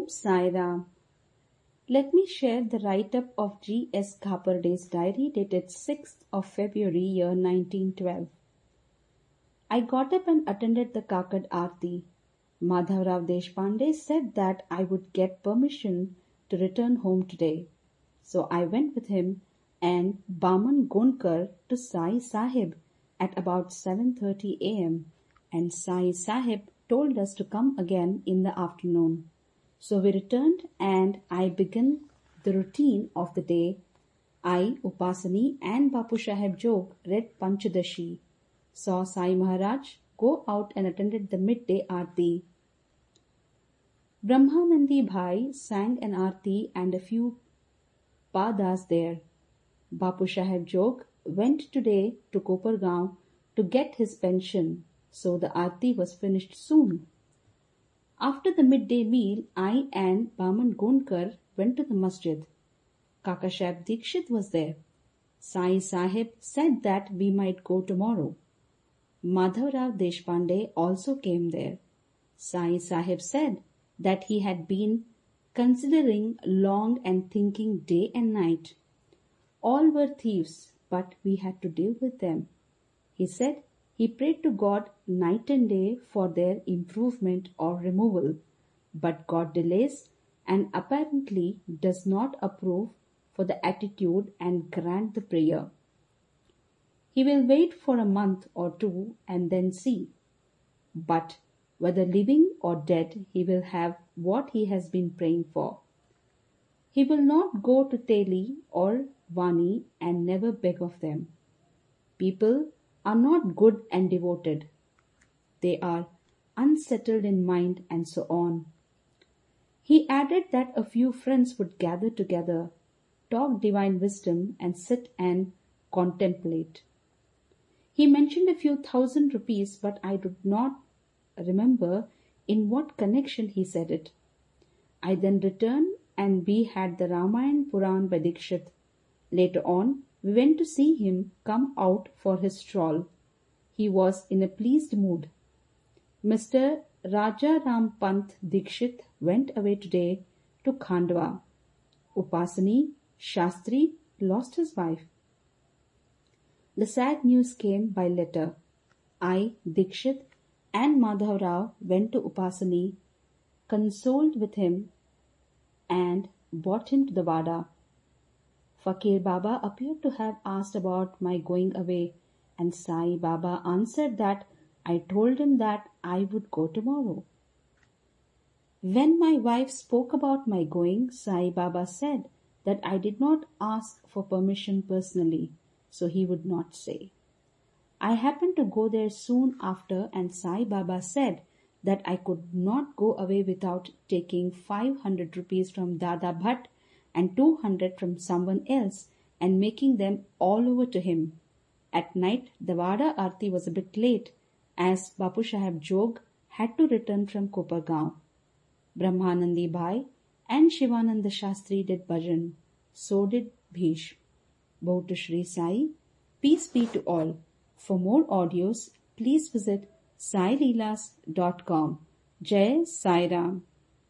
Om Sai Ram. Let me share the write-up of G. S. Khaparde's diary dated 6th of February year 1912. I got up and attended the Kakad Aarti. Madhavrao Deshpande said that I would get permission to return home today. So I went with him and Bamangaonkar to Sai Sahib at about 7.30 am and Sai Sahib told us to come again in the afternoon. So we returned and I began the routine of the day. I, Upasani and Bapu Sahib Jog read Panchadashi, saw Sai Maharaj go out and attended the midday aarti. Brahmanandi Bai sang an aarti and a few padas there. Bapu Sahib Jog went today to Kopargaon to get his pension, so the aarti was finished soon. After the midday meal, I and Bamangaonkar went to the masjid. Kakasaheb Dikshit was there. Sai Sahib said that we might go tomorrow. Madhavrao Deshpande also came there. Sai Sahib said that he had been considering long and thinking day and night. All were thieves, but we had to deal with them. He said he prayed to God night and day for their improvement or removal, but God delays and apparently does not approve for the attitude and grant the prayer. He will wait for a month or two and then see. But whether living or dead, he will have what he has been praying for. He will not go to Teli or Vani and never beg of them. People are not good and devoted. They are unsettled in mind and so on. He added that a few friends would gather together, talk divine wisdom, and sit and contemplate. He mentioned a few thousand rupees, but I do not remember in what connection he said it. I then returned and we had the Ramayan Puran by. Later on, we went to see him come out for his stroll. He was in a pleased mood. Mr. Raja Ram Pant Dikshit went away today to Khandwa. Upasani Shastri lost his wife. The sad news came by letter. I, Dikshit, and Madhav Rao went to Upasani, consoled with him, and brought him to the Wada. Fakir Baba appeared to have asked about my going away, and Sai Baba answered that I told him that I would go tomorrow. When my wife spoke about my going, Sai Baba said that I did not ask for permission personally, so he would not say. I happened to go there soon after, and Sai Baba said that I could not go away without taking 500 rupees from Dada Bhatt and 200 from someone else and making them all over to him. At night, the Vada Aarti was a bit late as Bapu Shahab Jog had to return from Kopargaon. Brahmanandi Bai and Shivananda Shastri did bhajan. So did Bhish. Bow to Shri Sai. Peace be to all. For more audios, please visit saileelas.com. Jai Sai Ram.